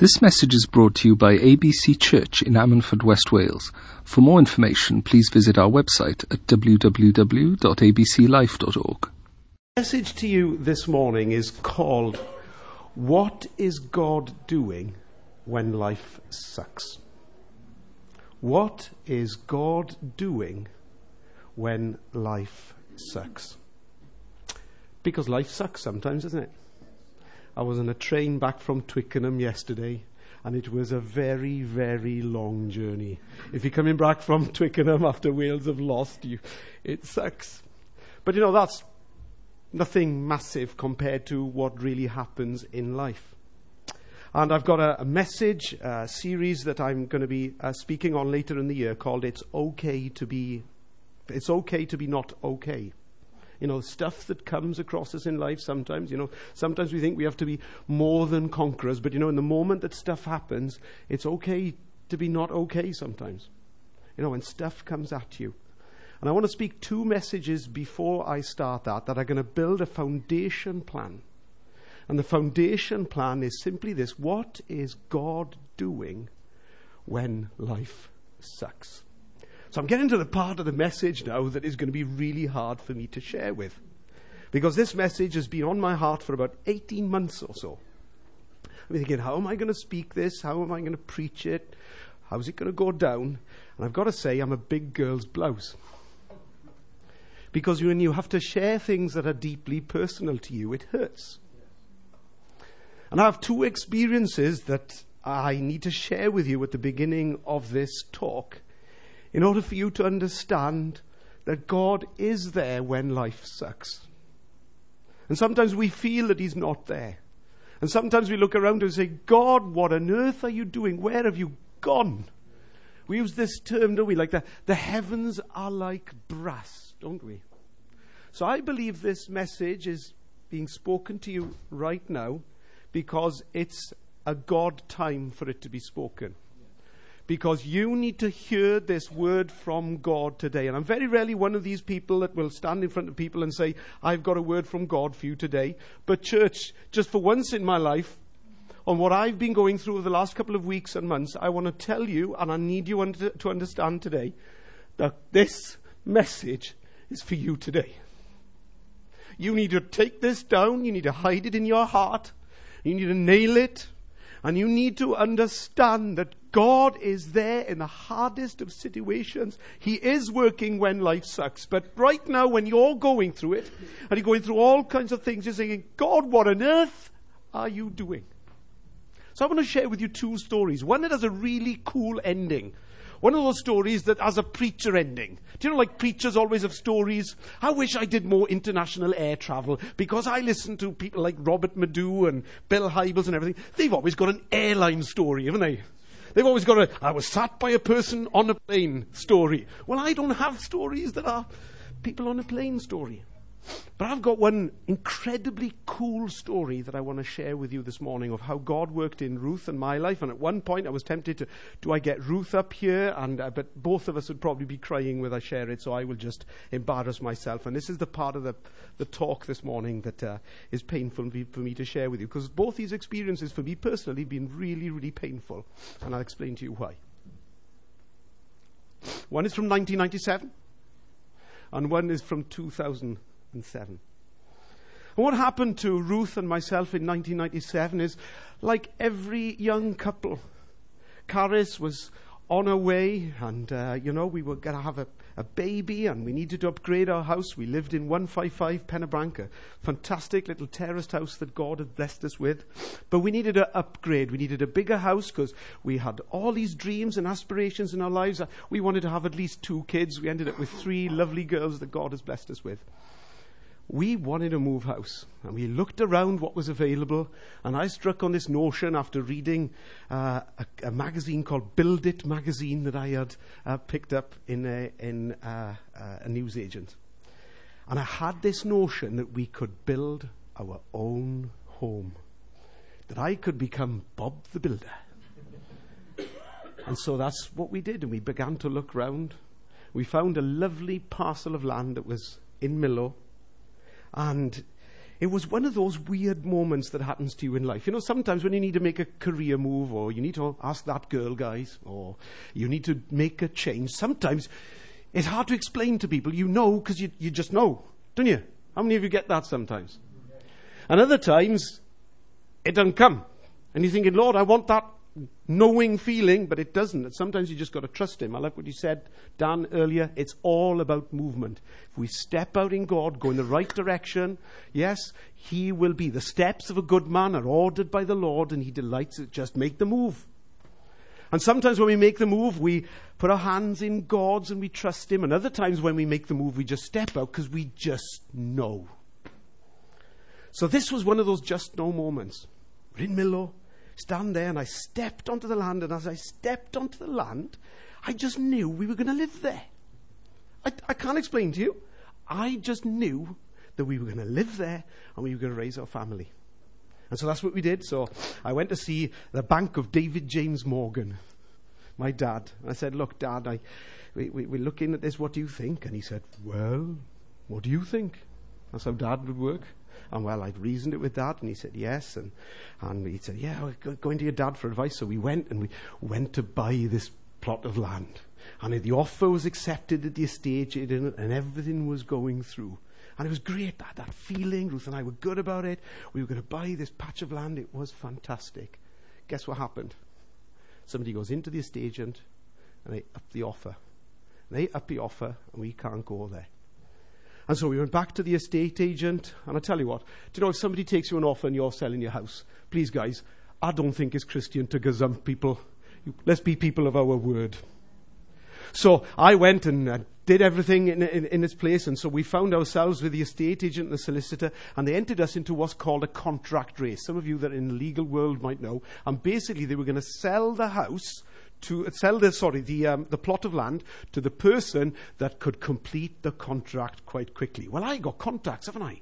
This message is brought to you by ABC Church in Ammanford, West Wales. For more information, please visit our website at www.abclife.org. message to you this morning is called What is God Doing When Life Sucks? What is God doing when life sucks? Because life sucks sometimes, doesn't it? I was on a train back from Twickenham yesterday, and it was a very, very long journey. If you're coming back from Twickenham after Wales have lost you, it sucks. But you know, that's nothing massive compared to what really happens in life. And I've got a, a message a series that I'm going to be uh, speaking on later in the year called "It's Okay to Be." It's okay to be not okay you know, stuff that comes across us in life sometimes. You know, sometimes we think we have to be more than conquerors, but you know, in the moment that stuff happens, it's okay to be not okay sometimes. You know, when stuff comes at you. And I want to speak two messages before I start that that are going to build a foundation plan. And the foundation plan is simply this what is God doing when life sucks? So I'm getting to the part of the message now that is going to be really hard for me to share with. Because this message has been on my heart for about 18 months or so. I'm thinking, how am I going to speak this? How am I going to preach it? How's it going to go down? And I've got to say, I'm a big girl's blouse. Because when you have to share things that are deeply personal to you, it hurts. And I have two experiences that I need to share with you at the beginning of this talk in order for you to understand that God is there when life sucks. And sometimes we feel that He's not there. And sometimes we look around and say, God, what on earth are you doing? Where have you gone? We use this term, don't we? Like the, the heavens are like brass, don't we? So I believe this message is being spoken to you right now because it's a God time for it to be spoken because you need to hear this word from God today. And I'm very rarely one of these people that will stand in front of people and say, I've got a word from God for you today. But, church, just for once in my life, on what I've been going through over the last couple of weeks and months, I want to tell you, and I need you under, to understand today, that this message is for you today. You need to take this down, you need to hide it in your heart, you need to nail it, and you need to understand that God is there in the hardest of situations. He is working when life sucks. But right now, when you're going through it, and you're going through all kinds of things, you're saying, God, what on earth are you doing? So I want to share with you two stories. One that has a really cool ending. One of those stories that has a preacher ending. Do you know, like preachers always have stories? I wish I did more international air travel because I listen to people like Robert Madu and Bill Hybels and everything. They've always got an airline story, haven't they? They've always got a, I was sat by a person on a plane story. Well, I don't have stories that are people on a plane story. But I've got one incredibly cool story that I want to share with you this morning of how God worked in Ruth and my life. And at one point, I was tempted to, do I get Ruth up here? And uh, but both of us would probably be crying when I share it, so I will just embarrass myself. And this is the part of the, the talk this morning that uh, is painful for me to share with you, because both these experiences, for me personally, have been really, really painful, and I'll explain to you why. One is from 1997, and one is from 2000 and seven. And what happened to Ruth and myself in 1997 is like every young couple, Caris was on her way, and uh, you know, we were going to have a, a, baby, and we needed to upgrade our house. We lived in 155 Penabranca, fantastic little terraced house that God had blessed us with. But we needed an upgrade. We needed a bigger house because we had all these dreams and aspirations in our lives. We wanted to have at least two kids. We ended up with three lovely girls that God has blessed us with we wanted to move house. And we looked around what was available. And I struck on this notion after reading uh, a, a, magazine called Build It magazine that I had uh, picked up in, a, in uh, uh, a newsagent. And I had this notion that we could build our own home, that I could become Bob the Builder. and so that's what we did. And we began to look round. We found a lovely parcel of land that was in Milo and it was one of those weird moments that happens to you in life. You know, sometimes when you need to make a career move, or you need to ask that girl, guys, or you need to make a change, sometimes it's hard to explain to people. You know because you, you just know, don't you? How many of you get that sometimes? And other times, it doesn't come. And you're thinking, Lord, I want that knowing feeling, but it doesn't. Sometimes you just got to trust Him. I like what you said, Dan, earlier. It's all about movement. If we step out in God, go in the right direction, yes, He will be. The steps of a good man are ordered by the Lord, and He delights to just make the move. And sometimes when we make the move, we put our hands in God's and we trust Him. And other times when we make the move, we just step out because we just know. So this was one of those just know moments. We're in Milo, stand there, and I stepped onto the land. And as I stepped onto the land, I just knew we were going to live there. I, I can't explain to you. I just knew that we were going to live there and we were going to raise our family. And so that's what we did. So I went to see the bank of David James Morgan, my dad. I said, Look, Dad, I, we, we, we're looking at this. What do you think? And he said, Well, what do you think? That's how Dad would work. And well, I'd reasoned it with Dad, and he said yes. And, and he said, Yeah, we're going to your dad for advice. So we went, and we went to buy this plot of land. And the offer was accepted at the estate agent, and everything was going through. And it was great, that, that feeling. Ruth and I were good about it. We were going to buy this patch of land. It was fantastic. Guess what happened? Somebody goes into the estate agent and they up the offer. And they up the offer, and we can't go there. And so we went back to the estate agent, and I tell you what, do you know, if somebody takes you an offer and you're selling your house, please, guys, I don't think it's Christian to gazump people. Let's be people of our word. So I went and uh, did everything in, in, in, its place, and so we found ourselves with the estate agent and the solicitor, and they entered us into what's called a contract race. Some of you that are in the legal world might know. And basically, they were going to sell the house to sell the sorry the um, the plot of land to the person that could complete the contract quite quickly. Well, I got contacts, haven't I?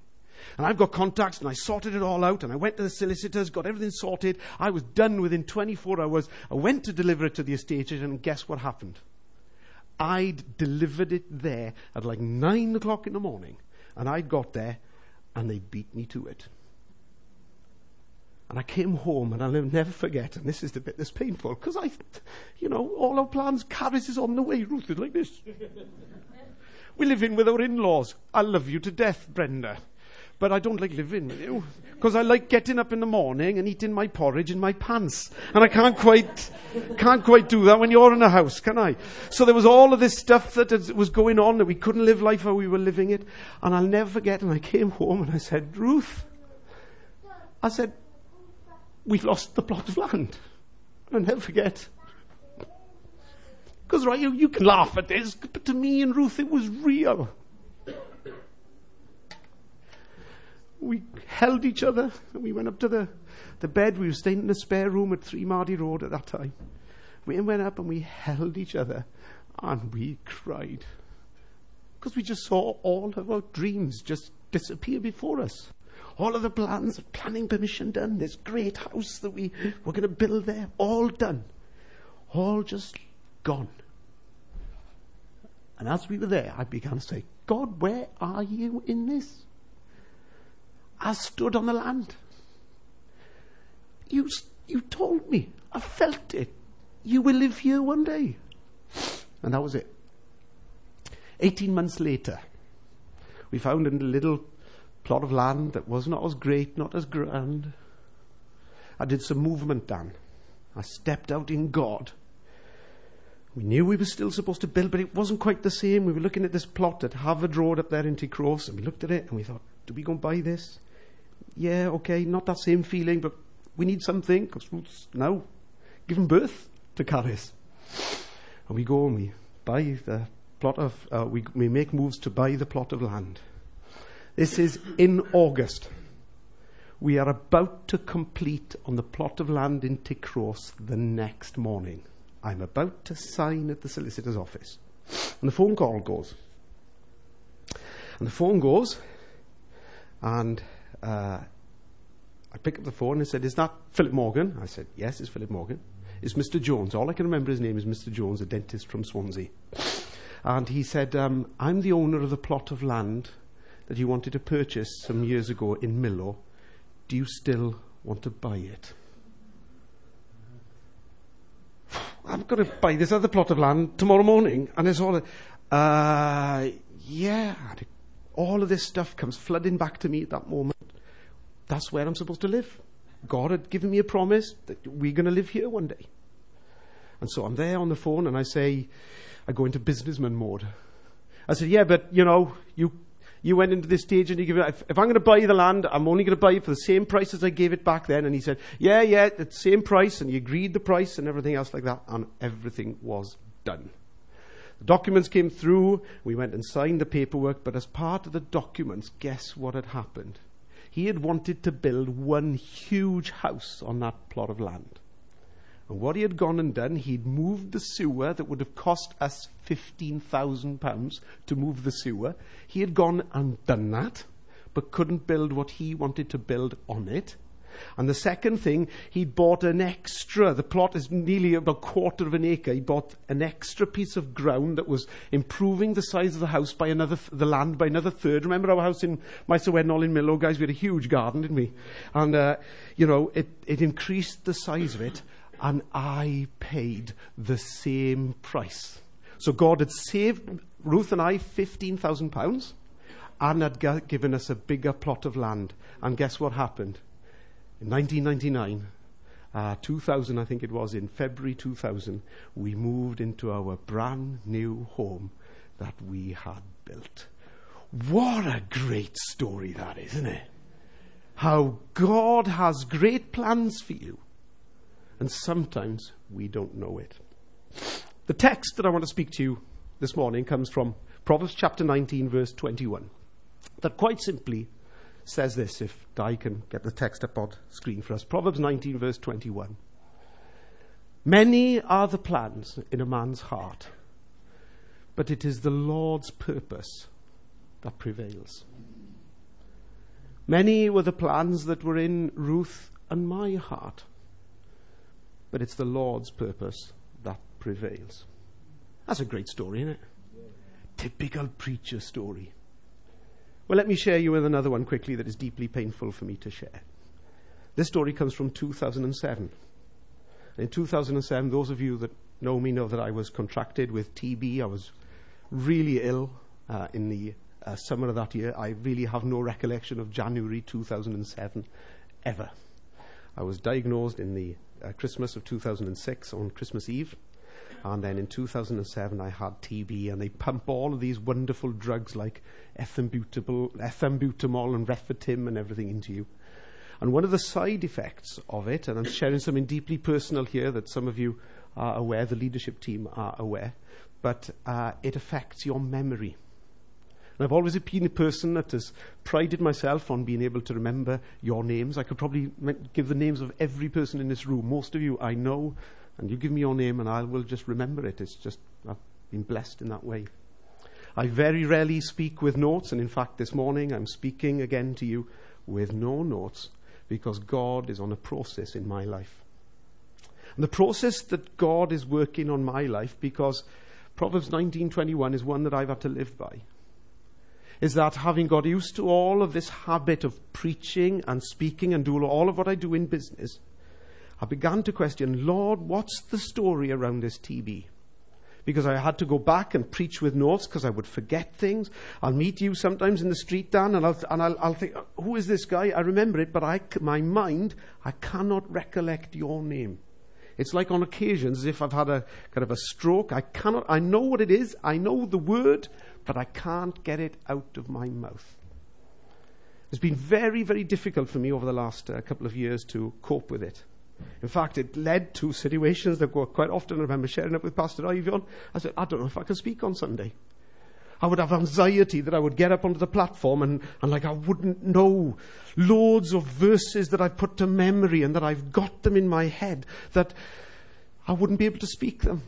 And I've got contacts, and I sorted it all out, and I went to the solicitors, got everything sorted. I was done within 24 hours. I went to deliver it to the estate agent, and guess what happened? I'd delivered it there at like nine o'clock in the morning, and I'd got there, and they beat me to it. And I came home, and I'll never forget, and this is the bit that's painful, because I, you know, all our plans, is on the way, Ruth is like this. we live in with our in laws. I love you to death, Brenda but I don't like living with you because I like getting up in the morning and eating my porridge in my pants, and I can't quite can't quite do that when you're in a house, can I? So there was all of this stuff that was going on that we couldn't live life how we were living it, and I'll never forget. And I came home and I said, Ruth, I said, we've lost the plot of land. I'll never forget. Because right, you, you can laugh at this, but to me and Ruth, it was real. we held each other and we went up to the, the bed. We were staying in a spare room at Three Mardy Road at that time. We went up and we held each other and we cried. Because we just saw all of our dreams just disappear before us. All of the plans, planning permission done, this great house that we were going to build there, all done. All just gone. And as we were there, I began to say, God, where are you in this? I stood on the land. You, you told me. I felt it. You will live here one day. And that was it. 18 months later, we found in a little plot of land that was not as great, not as grand. I did some movement down. I stepped out in God. We knew we were still supposed to build, but it wasn't quite the same. We were looking at this plot at Harvard Road up there in Cross, and we looked at it and we thought, do we go and buy this? yeah, okay, not that same feeling, but we need something because now given birth to Carys. And we go and we buy the plot of, uh, we, we make moves to buy the plot of land. This is in August. We are about to complete on the plot of land in Tycroes the next morning. I'm about to sign at the solicitor's office. And the phone call goes. And the phone goes, and uh, I picked up the phone and said, Is that Philip Morgan? I said, Yes, it's Philip Morgan. It's Mr. Jones. All I can remember his name is Mr. Jones, a dentist from Swansea. And he said, um, I'm the owner of the plot of land that you wanted to purchase some years ago in Milo, do you still want to buy it? I'm going to buy this other plot of land tomorrow morning. And it's all, uh, yeah, all of this stuff comes flooding back to me at that moment. That's where I'm supposed to live. God had given me a promise that we're going to live here one day. And so I'm there on the phone and I say, I go into businessman mode. I said, yeah, but you know, you you went into this stage and you give it, if, if I'm going to buy the land, I'm only going to buy it for the same price as I gave it back then. And he said, yeah, yeah, the same price. And he agreed the price and everything else like that. And everything was done. The documents came through. We went and signed the paperwork. But as part of the documents, guess what had happened? He had wanted to build one huge house on that plot of land. And what he had gone and done, he'd moved the sewer that would have cost us £15,000 to move the sewer. He had gone and done that, but couldn't build what he wanted to build on it. And the second thing, he bought an extra, the plot is nearly about a quarter of an acre. He bought an extra piece of ground that was improving the size of the house by another, the land by another third. Remember our house in Mysowenol in Milo, guys? We had a huge garden, didn't we? And, uh, you know, it, it increased the size of it and I paid the same price. So God had saved Ruth and I £15,000 and had given us a bigger plot of land. And guess what happened? In 1999, uh, 2000, I think it was, in February 2000, we moved into our brand new home that we had built. What a great story that is, isn't it? How God has great plans for you and sometimes we don't know it. The text that I want to speak to you this morning comes from Proverbs chapter 19, verse 21, that quite simply says this, if Di can get the text up on screen for us. Proverbs 19, verse 21. Many are the plans in a man's heart, but it is the Lord's purpose that prevails. Many were the plans that were in Ruth and my heart but it's the Lord's purpose that prevails. That's a great story, isn't it? Typical preacher story. Well, let me share you with another one quickly that is deeply painful for me to share. This story comes from 2007. In 2007, those of you that know me know that I was contracted with TB. I was really ill uh, in the uh, summer of that year. I really have no recollection of January 2007 ever. I was diagnosed in the uh, Christmas of 2006 on Christmas Eve. And then in 2007, I had TB, and they pump all of these wonderful drugs like ethambutol, ethambutol and Refatim and everything into you. And one of the side effects of it, and I'm sharing something deeply personal here that some of you are aware, the leadership team are aware, but uh, it affects your memory. And I've always been a person that has prided myself on being able to remember your names. I could probably give the names of every person in this room. Most of you I know, and you give me your name and I will just remember it. It's just, I've been blessed in that way. I very rarely speak with notes, and in fact, this morning I'm speaking again to you with no notes because God is on a process in my life. And the process that God is working on my life because Proverbs 19:21 is one that I've had to live by is that having got used to all of this habit of preaching and speaking and doing all of what I do in business, I began to question, Lord, what's the story around this TB? Because I had to go back and preach with notes because I would forget things. I'll meet you sometimes in the street, Dan, and I'll, and I'll, I'll think, who is this guy? I remember it, but I, my mind, I cannot recollect your name. It's like on occasions as if I've had a kind of a stroke. I cannot, I know what it is. I know the word, but I can't get it out of my mouth. It's been very, very difficult for me over the last uh, couple of years to cope with it. In fact, it led to situations that were quite often, I remember sharing it with Pastor Ivion. I said, I don't know if I can speak on Sunday. I would have anxiety that I would get up onto the platform and, and like I wouldn't know loads of verses that I've put to memory and that I've got them in my head that I wouldn't be able to speak them.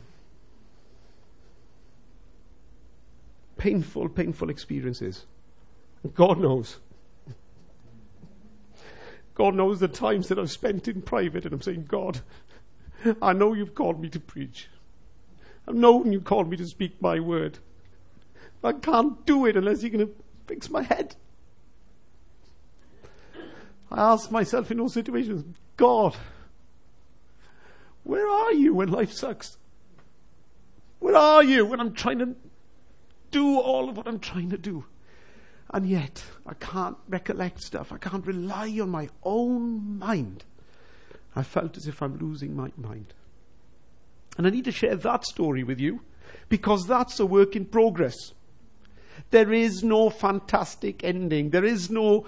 Painful, painful experiences. God knows. God knows the times that I've spent in private and I'm saying, God, I know you've called me to preach. I've known you called me to speak my word. I can't do it unless you're going to fix my head. I ask myself in all situations, God, where are you when life sucks? Where are you when I'm trying to do all of what I'm trying to do? And yet, I can't recollect stuff. I can't rely on my own mind. I felt as if I'm losing my mind. And I need to share that story with you because that's a work in progress. There is no fantastic ending. There is no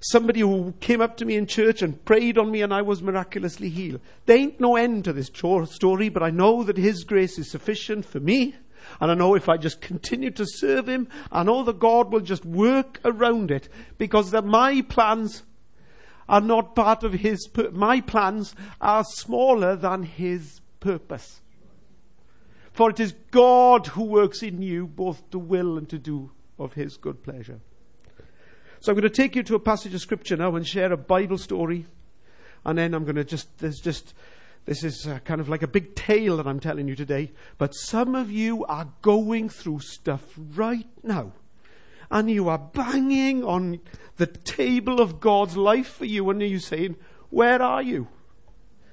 somebody who came up to me in church and prayed on me and I was miraculously healed. There ain't no end to this story, but I know that His grace is sufficient for me and I know if I just continue to serve Him, I know that God will just work around it because that my plans are not part of His, pur- my plans are smaller than His purpose. For it is God who works in you both to will and to do of His good pleasure. So I'm going to take you to a passage of scripture now and share a Bible story. And then I'm going to just, there's just, this is uh, kind of like a big tale that I'm telling you today, but some of you are going through stuff right now. And you are banging on the table of God's life for you, and you're saying, Where are you?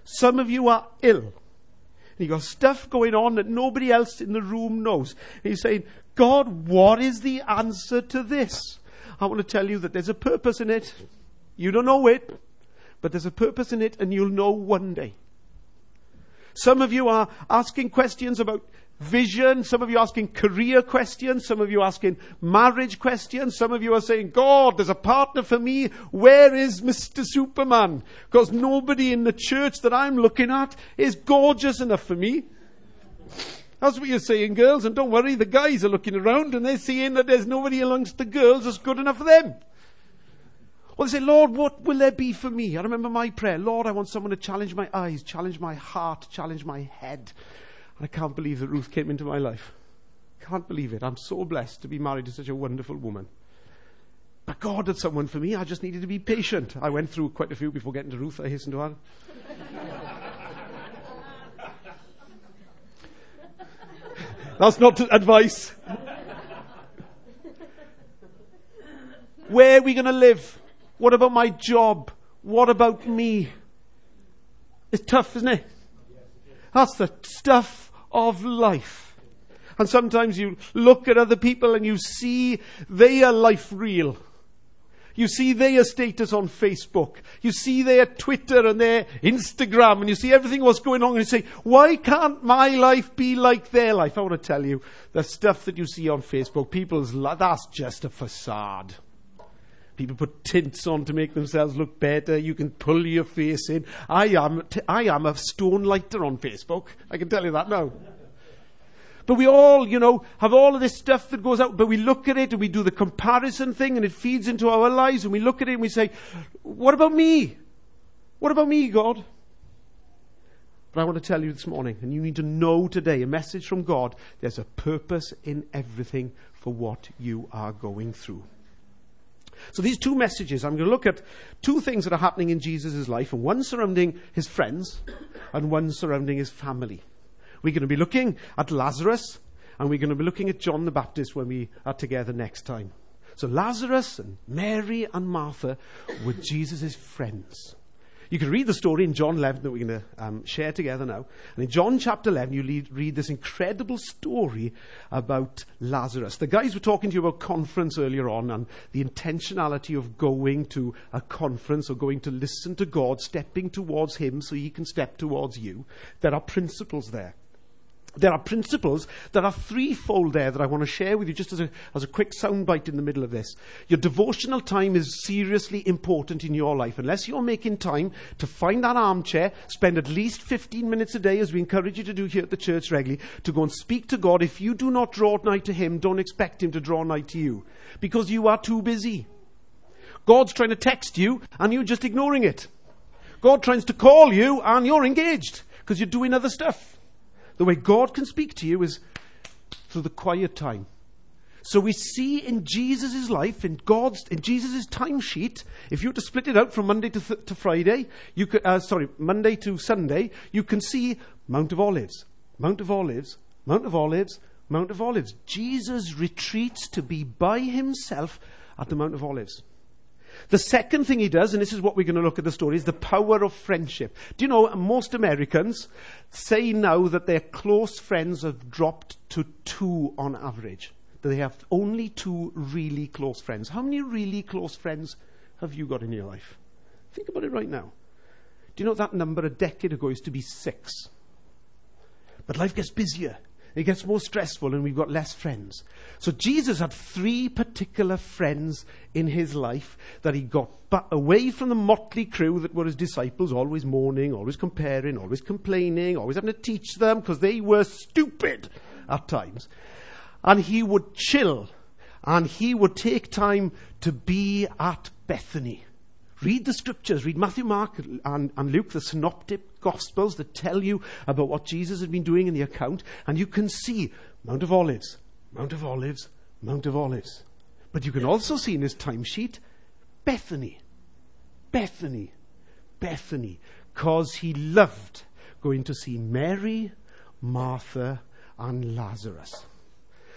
Some of you are ill. And you've got stuff going on that nobody else in the room knows. And you're saying, God, what is the answer to this? I want to tell you that there's a purpose in it. You don't know it, but there's a purpose in it, and you'll know one day. Some of you are asking questions about vision. Some of you are asking career questions. Some of you are asking marriage questions. Some of you are saying, God, there's a partner for me. Where is Mr. Superman? Because nobody in the church that I'm looking at is gorgeous enough for me. That's what you're saying, girls. And don't worry, the guys are looking around and they're seeing that there's nobody amongst the girls that's good enough for them. Well, they say, Lord, what will there be for me? I remember my prayer. Lord, I want someone to challenge my eyes, challenge my heart, challenge my head. And I can't believe that Ruth came into my life. Can't believe it. I'm so blessed to be married to such a wonderful woman. But God had someone for me. I just needed to be patient. I went through quite a few before getting to Ruth, I hasten to add. That's not advice. Where are we going to live? What about my job? What about me? It's tough, isn't it? That's the stuff of life. And sometimes you look at other people and you see their life real. You see their status on Facebook. You see their Twitter and their Instagram and you see everything what's going on and you say, why can't my life be like their life? I want to tell you, the stuff that you see on Facebook, people's, that's just a facade. People put tints on to make themselves look better. You can pull your face in. I am, t- I am a stone lighter on Facebook. I can tell you that now. But we all, you know, have all of this stuff that goes out, but we look at it and we do the comparison thing and it feeds into our lives and we look at it and we say, what about me? What about me, God? But I want to tell you this morning, and you need to know today, a message from God, there's a purpose in everything for what you are going through. So these two messages, I'm going to look at two things that are happening in Jesus' life, and one surrounding his friends, and one surrounding his family. We're going to be looking at Lazarus, and we're going to be looking at John the Baptist when we are together next time. So Lazarus and Mary and Martha were Jesus' friends. You can read the story in John 11 that we're going to um, share together now. And in John chapter 11, you lead, read this incredible story about Lazarus. The guys were talking to you about conference earlier on and the intentionality of going to a conference or going to listen to God, stepping towards Him so He can step towards you. There are principles there. There are principles that are threefold there that I want to share with you just as a, as a quick soundbite in the middle of this. Your devotional time is seriously important in your life. Unless you're making time to find that armchair, spend at least 15 minutes a day, as we encourage you to do here at the church regularly, to go and speak to God. If you do not draw nigh to Him, don't expect Him to draw nigh to you because you are too busy. God's trying to text you and you're just ignoring it. God tries to call you and you're engaged because you're doing other stuff. The way God can speak to you is through the quiet time. So we see in Jesus' life, in God's, in Jesus' timesheet, if you were to split it out from Monday to, th- to Friday, you could, uh, sorry, Monday to Sunday, you can see Mount of Olives, Mount of Olives, Mount of Olives, Mount of Olives. Jesus retreats to be by himself at the Mount of Olives. The second thing he does, and this is what we're going to look at the story, is the power of friendship. Do you know, most Americans say now that their close friends have dropped to two on average. That they have only two really close friends. How many really close friends have you got in your life? Think about it right now. Do you know that number a decade ago used to be six? But life gets busier. It gets more stressful and we've got less friends. So Jesus had three particular friends in his life that he got away from the motley crew that were his disciples, always mourning, always comparing, always complaining, always having to teach them because they were stupid at times. And he would chill and he would take time to be at Bethany. Read the scriptures, read Matthew, Mark, and, and Luke, the synoptic gospels that tell you about what Jesus had been doing in the account, and you can see Mount of Olives, Mount of Olives, Mount of Olives. But you can also see in his timesheet Bethany, Bethany, Bethany, because he loved going to see Mary, Martha, and Lazarus.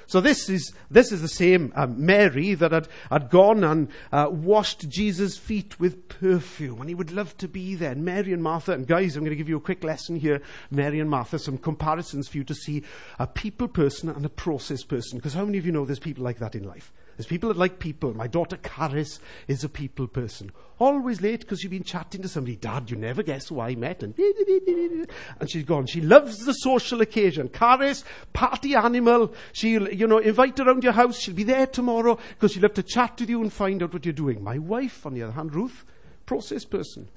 So this is, this is the same uh, Mary that had, had gone and uh, washed Jesus' feet with perfume. And he would love to be there. And Mary and Martha, and guys, I'm going to give you a quick lesson here. Mary and Martha, some comparisons for you to see a people person and a process person. Because how many of you know there's people like that in life? There's people that like people. My daughter Caris is a people person. Always late because you've been chatting to somebody. Dad, you never guess who I met. And, and she's gone. She loves the social occasion. Caris, party animal. She'll, you know, invite around your house. She'll be there tomorrow because she'll love to chat with you and find out what you're doing. My wife, on the other hand, Ruth, process person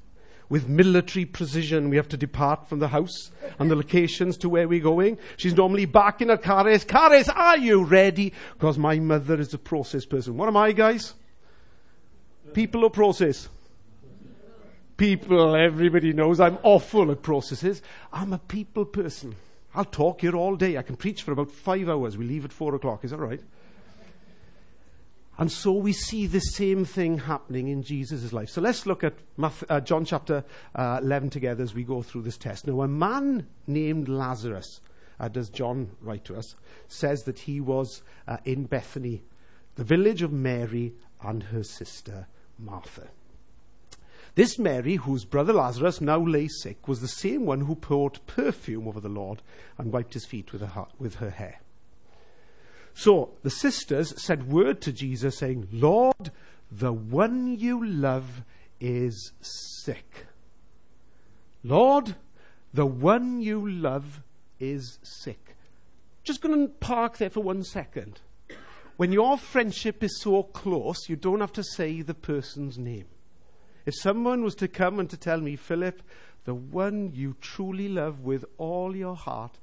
with military precision. We have to depart from the house and the locations to where we're going. She's normally back in her. Caris, are you ready? Because my mother is a process person. What am I, guys? People or process? People, everybody knows I'm awful at processes. I'm a people person. I'll talk here all day. I can preach for about five hours. We leave at four o'clock. Is that right? And so we see the same thing happening in Jesus' life. So let's look at uh, John chapter uh, 11 together as we go through this test. Now, a man named Lazarus, uh, does John write to us, says that he was uh, in Bethany, the village of Mary and her sister Martha. This Mary, whose brother Lazarus now lay sick, was the same one who poured perfume over the Lord and wiped his feet with her, with her hair. So the sisters said word to Jesus saying, Lord, the one you love is sick. Lord, the one you love is sick. Just going to park there for one second. When your friendship is so close, you don't have to say the person's name. If someone was to come and to tell me, Philip, the one you truly love with all your heart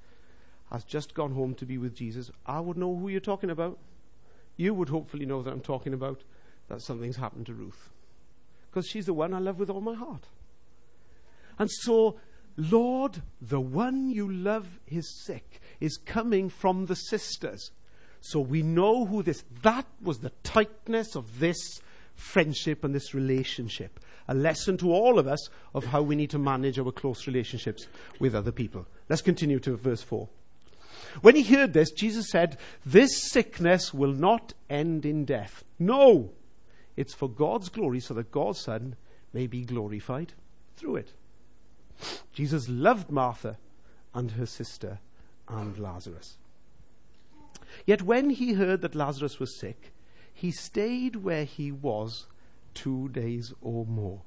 has just gone home to be with Jesus, I would know who you're talking about. You would hopefully know that I'm talking about that something's happened to Ruth. Because she's the one I love with all my heart. And so, Lord, the one you love is sick, is coming from the sisters. So we know who this, that was the tightness of this friendship and this relationship. A lesson to all of us of how we need to manage our close relationships with other people. Let's continue to verse 4. When he heard this, Jesus said, This sickness will not end in death. No, it's for God's glory, so that God's Son may be glorified through it. Jesus loved Martha and her sister and Lazarus. Yet when he heard that Lazarus was sick, he stayed where he was two days or more.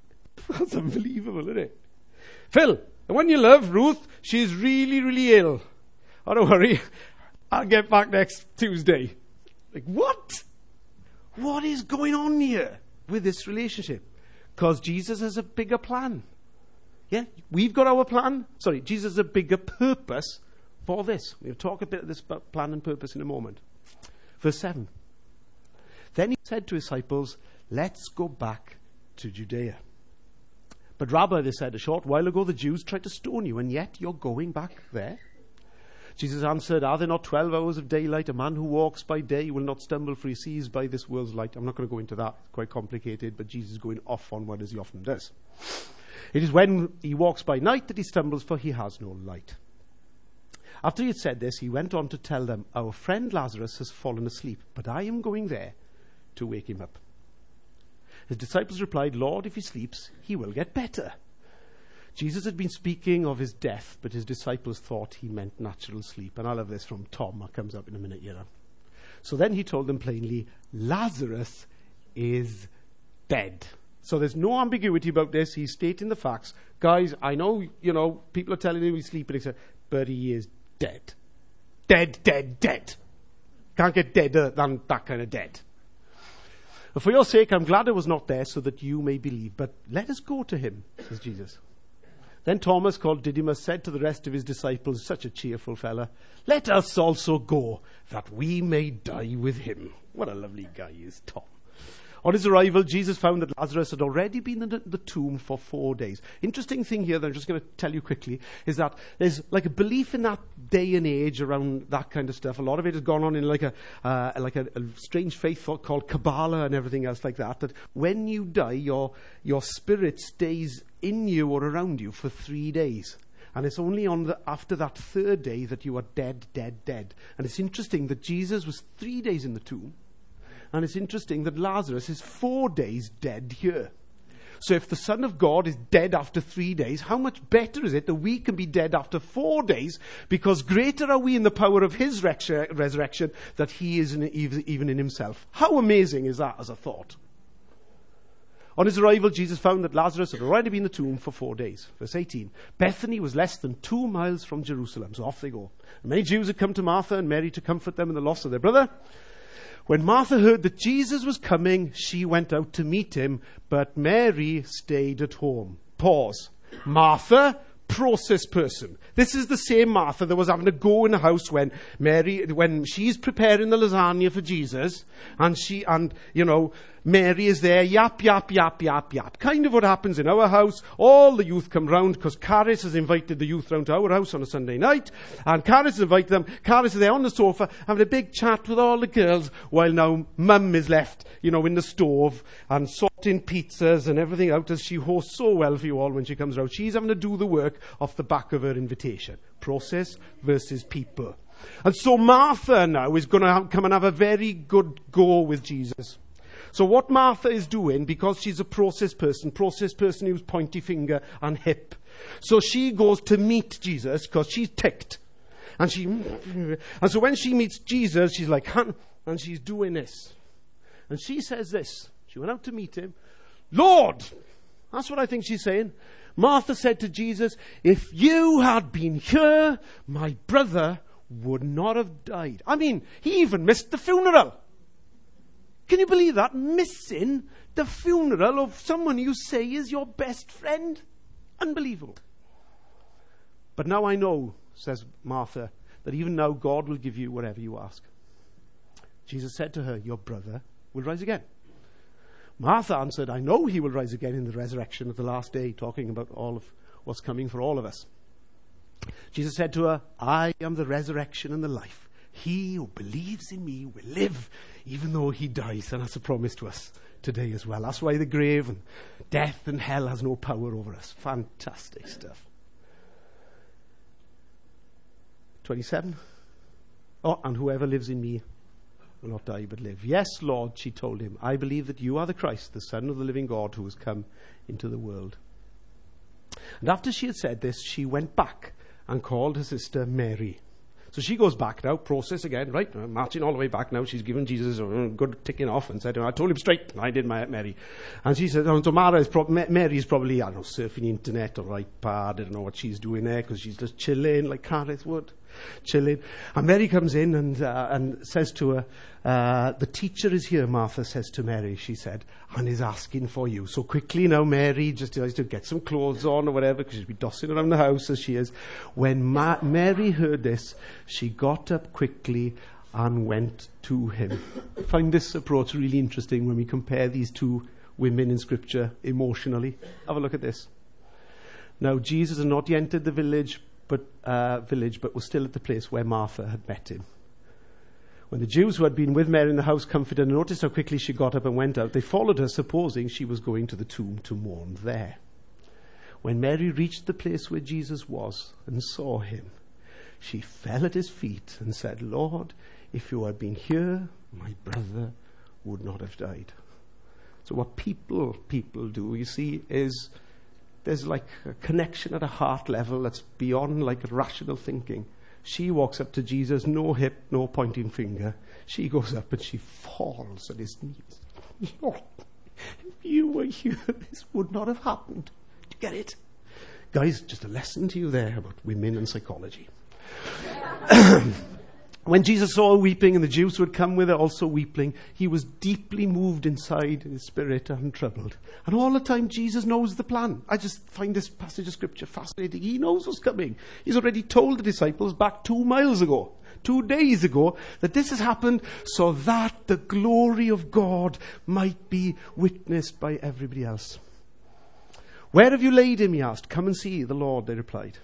That's unbelievable, isn't it? Phil, the one you love Ruth, she's really, really ill. Oh, don't worry. I'll get back next Tuesday. Like, what? What is going on here with this relationship? Because Jesus has a bigger plan. Yeah? We've got our plan. Sorry, Jesus has a bigger purpose for this. We'll talk a bit of this plan and purpose in a moment. Verse 7. Then he said to his disciples, Let's go back to Judea. But Rabbi, they said, a short while ago the Jews tried to stone you, and yet you're going back there? Jesus answered, Are there not 12 hours of daylight? A man who walks by day will not stumble, for he sees by this world's light. I'm not going to go into that, it's quite complicated, but Jesus is going off on what as he often does. It is when he walks by night that he stumbles, for he has no light. After he had said this, he went on to tell them, Our friend Lazarus has fallen asleep, but I am going there to wake him up. His disciples replied, Lord, if he sleeps, he will get better. Jesus had been speaking of his death, but his disciples thought he meant natural sleep. And I love this from Tom, that comes up in a minute, you know. So then he told them plainly, Lazarus is dead. So there's no ambiguity about this. He's stating the facts. Guys, I know, you know, people are telling him he's sleeping, but he is dead. Dead, dead, dead. Can't get deader than that kind of dead. For your sake, I'm glad I was not there so that you may believe. But let us go to him, says Jesus. Then Thomas, called Didymus, said to the rest of his disciples, such a cheerful fellow, Let us also go, that we may die with him. What a lovely guy is, Tom. On his arrival, Jesus found that Lazarus had already been in the tomb for four days. Interesting thing here that I'm just going to tell you quickly is that there's like a belief in that day and age around that kind of stuff. A lot of it has gone on in like a uh, like a, a, strange faith called Kabbalah and everything else like that. That when you die, your your spirit stays in you or around you for three days. And it's only on the, after that third day that you are dead, dead, dead. And it's interesting that Jesus was three days in the tomb and it's interesting that Lazarus is four days dead here. So if the Son of God is dead after three days, how much better is it that we can be dead after four days? Because greater are we in the power of his resurrection that he is in, even in himself. How amazing is that as a thought? On his arrival, Jesus found that Lazarus had already been in the tomb for four days. Verse 18. Bethany was less than two miles from Jerusalem, so off they go. Many Jews had come to Martha and Mary to comfort them in the loss of their brother. When Martha heard that Jesus was coming, she went out to meet him, but Mary stayed at home. Pause. Martha, process person. This is the same Martha that was having a go in the house when Mary, when she's preparing the lasagna for Jesus, and she, and, you know, Mary is there, yap, yap, yap, yap, yap. Kind of what happens in our house. All the youth come round because Caris has invited the youth round to our house on a Sunday night. And Caris has invited them. Caris is there on the sofa having a big chat with all the girls while now mum is left, you know, in the stove and sorting pizzas and everything out as she hosts so well for you all when she comes round. She's having to do the work off the back of her invitation. Process versus people. And so Martha now is going to come and have a very good go with Jesus. So what Martha is doing, because she's a process person, process person who's pointy finger and hip. So she goes to meet Jesus because she's ticked. And she, and so when she meets Jesus, she's like, and she's doing this. And she says this. She went out to meet him. Lord! That's what I think she's saying. Martha said to Jesus, If you had been here, my brother would not have died. I mean, he even missed the funeral. Can you believe that? Missing the funeral of someone you say is your best friend? Unbelievable. But now I know, says Martha, that even now God will give you whatever you ask. Jesus said to her, Your brother will rise again. Martha answered, I know he will rise again in the resurrection of the last day, talking about all of what's coming for all of us. Jesus said to her, I am the resurrection and the life. He who believes in me will live even though he dies. And that's a promise to us today as well. That's why the grave and death and hell has no power over us. Fantastic stuff. 27. Oh, and whoever lives in me will not die but live. Yes, Lord, she told him, I believe that you are the Christ, the Son of the living God who has come into the world. And after she had said this, she went back and called her sister Mary. So she goes back now, process again, right? Uh, marching all the way back now. She's given Jesus a good ticking off and said, I told him straight. I did my Mary. And she said, oh, so Mara is pro- Mary is probably, I don't know, surfing the internet or iPad. I don't know what she's doing there because she's just chilling like Caris would chilling. And Mary comes in and, uh, and says to her, uh, The teacher is here, Martha says to Mary, she said, and is asking for you. So quickly now, Mary just decides to get some clothes on or whatever, because she's been dossing around the house as she is. When Ma- Mary heard this, she got up quickly and went to him. I find this approach really interesting when we compare these two women in Scripture emotionally. Have a look at this. Now, Jesus had not yet entered the village, but, uh, village, but was still at the place where Martha had met him. When the Jews who had been with Mary in the house comforted and noticed how quickly she got up and went out, they followed her, supposing she was going to the tomb to mourn there. When Mary reached the place where Jesus was and saw him, she fell at his feet and said, Lord, if you had been here, my brother would not have died. So, what people, people do, you see, is there's like a connection at a heart level that's beyond like rational thinking. She walks up to Jesus, no hip, no pointing finger. She goes up and she falls at his knees. if you were here, this would not have happened. Do you get it? Guys, just a lesson to you there about women and psychology. when Jesus saw her weeping and the Jews who had come with her also weeping, he was deeply moved inside in his spirit and troubled. And all the time, Jesus knows the plan. I just find this passage of scripture fascinating. He knows what's coming. He's already told the disciples back two miles ago, two days ago, that this has happened so that the glory of God might be witnessed by everybody else. Where have you laid him? He asked. Come and see the Lord, they replied.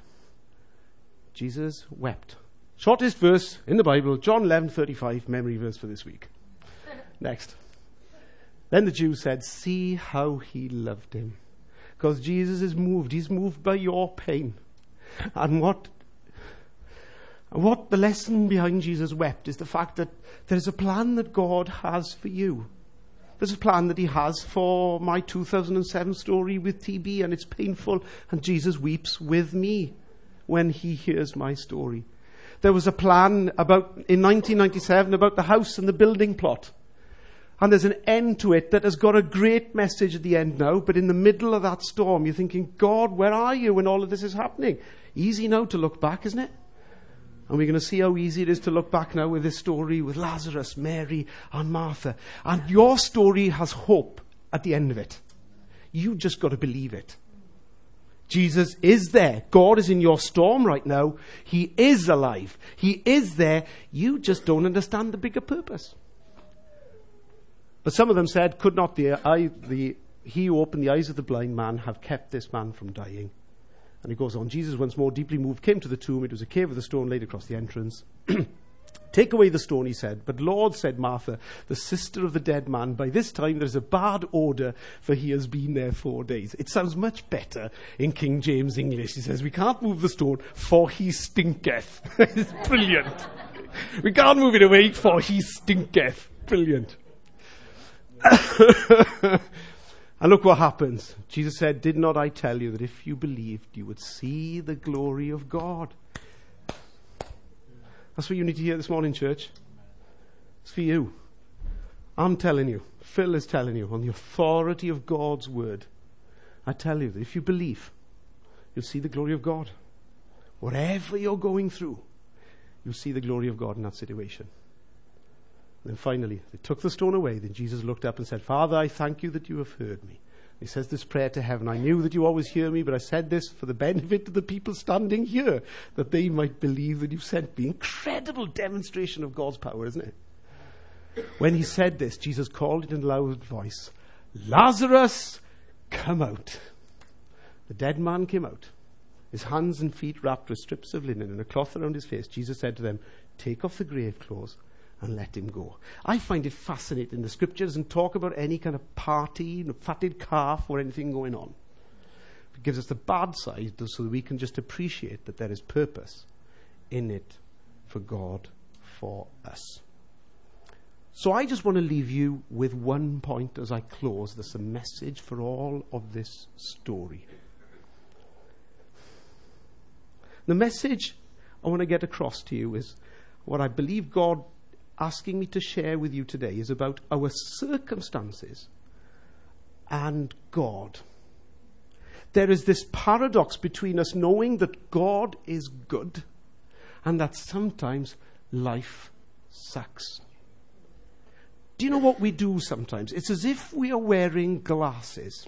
Jesus wept. Shortest verse in the Bible, John 11:35, memory verse for this week. Next. Then the Jews said, "See how he loved him." Because Jesus is moved. He's moved by your pain. And what what the lesson behind Jesus wept is the fact that there's a plan that God has for you. There's a plan that He has for my 2007 story with TB, and it's painful, and Jesus weeps with me when He hears my story. There was a plan about, in 1997 about the house and the building plot. And there's an end to it that has got a great message at the end now, but in the middle of that storm, you're thinking, God, where are you when all of this is happening? Easy now to look back, isn't it? And we're going to see how easy it is to look back now with this story with Lazarus, Mary, and Martha. And your story has hope at the end of it. You just got to believe it. Jesus is there. God is in your storm right now. He is alive. He is there. You just don't understand the bigger purpose. But some of them said, Could not the, eye, the he who opened the eyes of the blind man have kept this man from dying? And he goes on, Jesus, once more deeply moved, came to the tomb. It was a cave with a stone laid across the entrance. Take away the stone, he said. But Lord, said Martha, the sister of the dead man, by this time there's a bad odour, for he has been there four days. It sounds much better in King James English. He says, We can't move the stone, for he stinketh. it's brilliant. we can't move it away, for he stinketh. Brilliant. And look what happens. Jesus said, Did not I tell you that if you believed, you would see the glory of God? That's what you need to hear this morning, church. It's for you. I'm telling you, Phil is telling you, on the authority of God's word, I tell you that if you believe, you'll see the glory of God. Whatever you're going through, you'll see the glory of God in that situation. Then finally, they took the stone away. Then Jesus looked up and said, Father, I thank you that you have heard me. He says this prayer to heaven. I knew that you always hear me, but I said this for the benefit of the people standing here, that they might believe that you sent me. Incredible demonstration of God's power, isn't it? When he said this, Jesus called it in a loud voice, Lazarus, come out. The dead man came out, his hands and feet wrapped with strips of linen and a cloth around his face. Jesus said to them, Take off the grave clothes and let him go. I find it fascinating. The scripture doesn't talk about any kind of party, fatted calf, or anything going on. It gives us the bad side so that we can just appreciate that there is purpose in it for God for us. So I just want to leave you with one point as I close. There's a message for all of this story. The message I want to get across to you is what I believe God asking me to share with you today is about our circumstances and God. There is this paradox between us knowing that God is good and that sometimes life sucks. Do you know what we do sometimes? It's as if we are wearing glasses.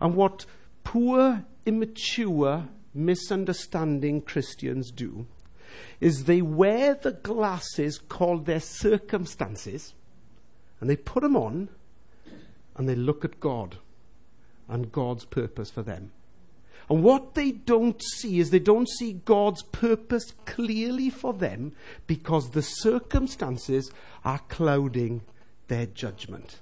And what poor, immature, misunderstanding Christians do is they wear the glasses called their circumstances and they put them on and they look at God and God's purpose for them. And what they don't see is they don't see God's purpose clearly for them because the circumstances are clouding their judgment.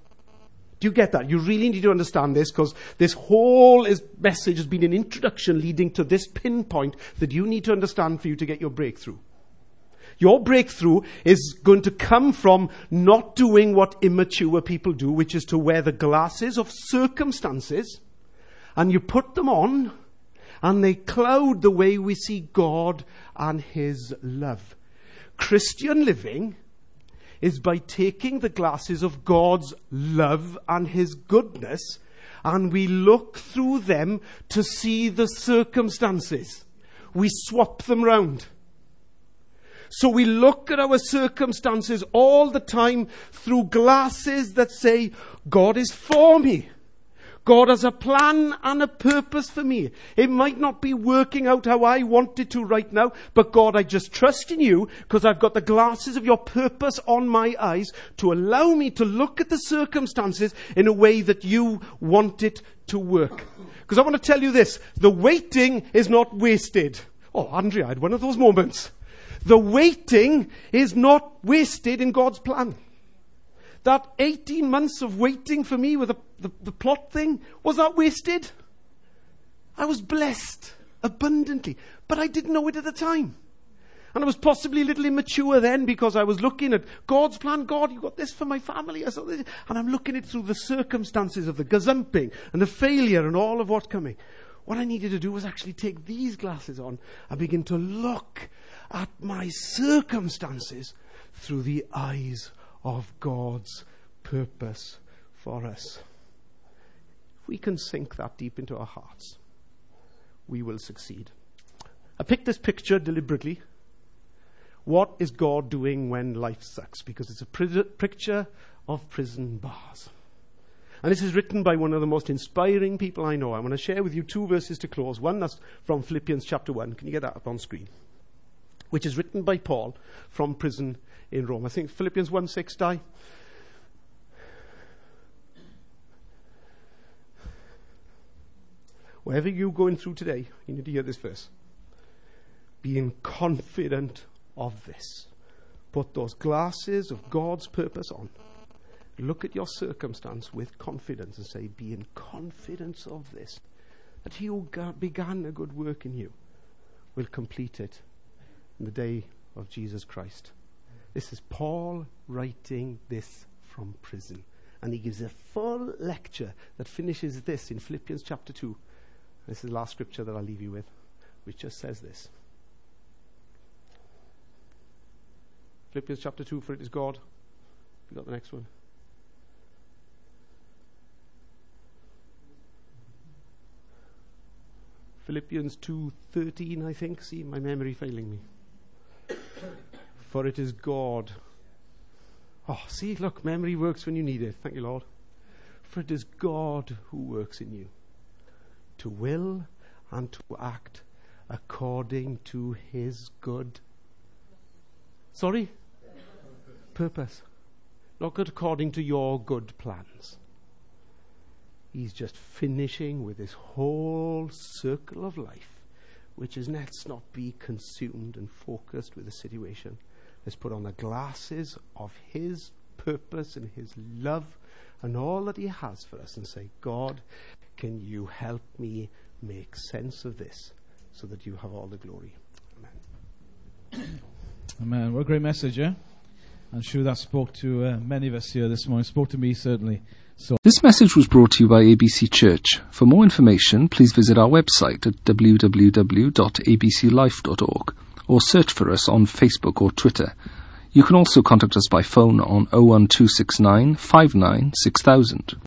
Do you get that? You really need to understand this because this whole is, message has been an introduction leading to this pinpoint that you need to understand for you to get your breakthrough. Your breakthrough is going to come from not doing what immature people do, which is to wear the glasses of circumstances, and you put them on, and they cloud the way we see God and His love. Christian living is by taking the glasses of God's love and His goodness, and we look through them to see the circumstances. We swap them round. So we look at our circumstances all the time through glasses that say, God is for me. God has a plan and a purpose for me. It might not be working out how I want it to right now, but God, I just trust in you because I've got the glasses of your purpose on my eyes to allow me to look at the circumstances in a way that you want it to work. Because I want to tell you this, the waiting is not wasted. Oh, Andrea, I had one of those moments. The waiting is not wasted in God's plan. That 18 months of waiting for me with the, the, the, plot thing, was that wasted? I was blessed abundantly, but I didn't know it at the time. And I was possibly a little immature then because I was looking at God's plan. God, you got this for my family. And I'm looking at it through the circumstances of the gazumping and the failure and all of what's coming. What I needed to do was actually take these glasses on and begin to look at my circumstances through the eyes of God's purpose for us. If we can sink that deep into our hearts, we will succeed. I picked this picture deliberately. What is God doing when life sucks? Because it's a picture of prison bars. And this is written by one of the most inspiring people I know. I want to share with you two verses to close. One that's from Philippians chapter 1. Can you get that up on screen? which is written by Paul from prison in Rome. I think Philippians 1 6 die. Whatever you're going through today, you need to hear this verse. Being confident of this. Put those glasses of God's purpose on. Look at your circumstance with confidence and say, Be in confidence of this. That he who began a good work in you will complete it in the day of Jesus Christ. This is Paul writing this from prison. And he gives a full lecture that finishes this in Philippians chapter 2. This is the last scripture that I'll leave you with, which just says this Philippians chapter 2, for it is God. You got the next one? Philippians 2:13 I think see my memory failing me for it is God. Oh, see, look, memory works when you need it. Thank you, Lord. For it is God who works in you to will and to act according to his good. Sorry? Purpose. Not according to your good plans. He's just finishing with this whole circle of life, which is let's not be consumed and focused with the situation Let's put on the glasses of His purpose and His love and all that He has for us and say, God, can you help me make sense of this so that you have all the glory? Amen. Amen. What a great message, yeah? I'm sure that spoke to uh, many of us here this morning. Spoke to me, certainly. So. This message was brought to you by ABC Church. For more information, please visit our website at www.abclife.org or search for us on Facebook or Twitter. You can also contact us by phone on 01269 596000.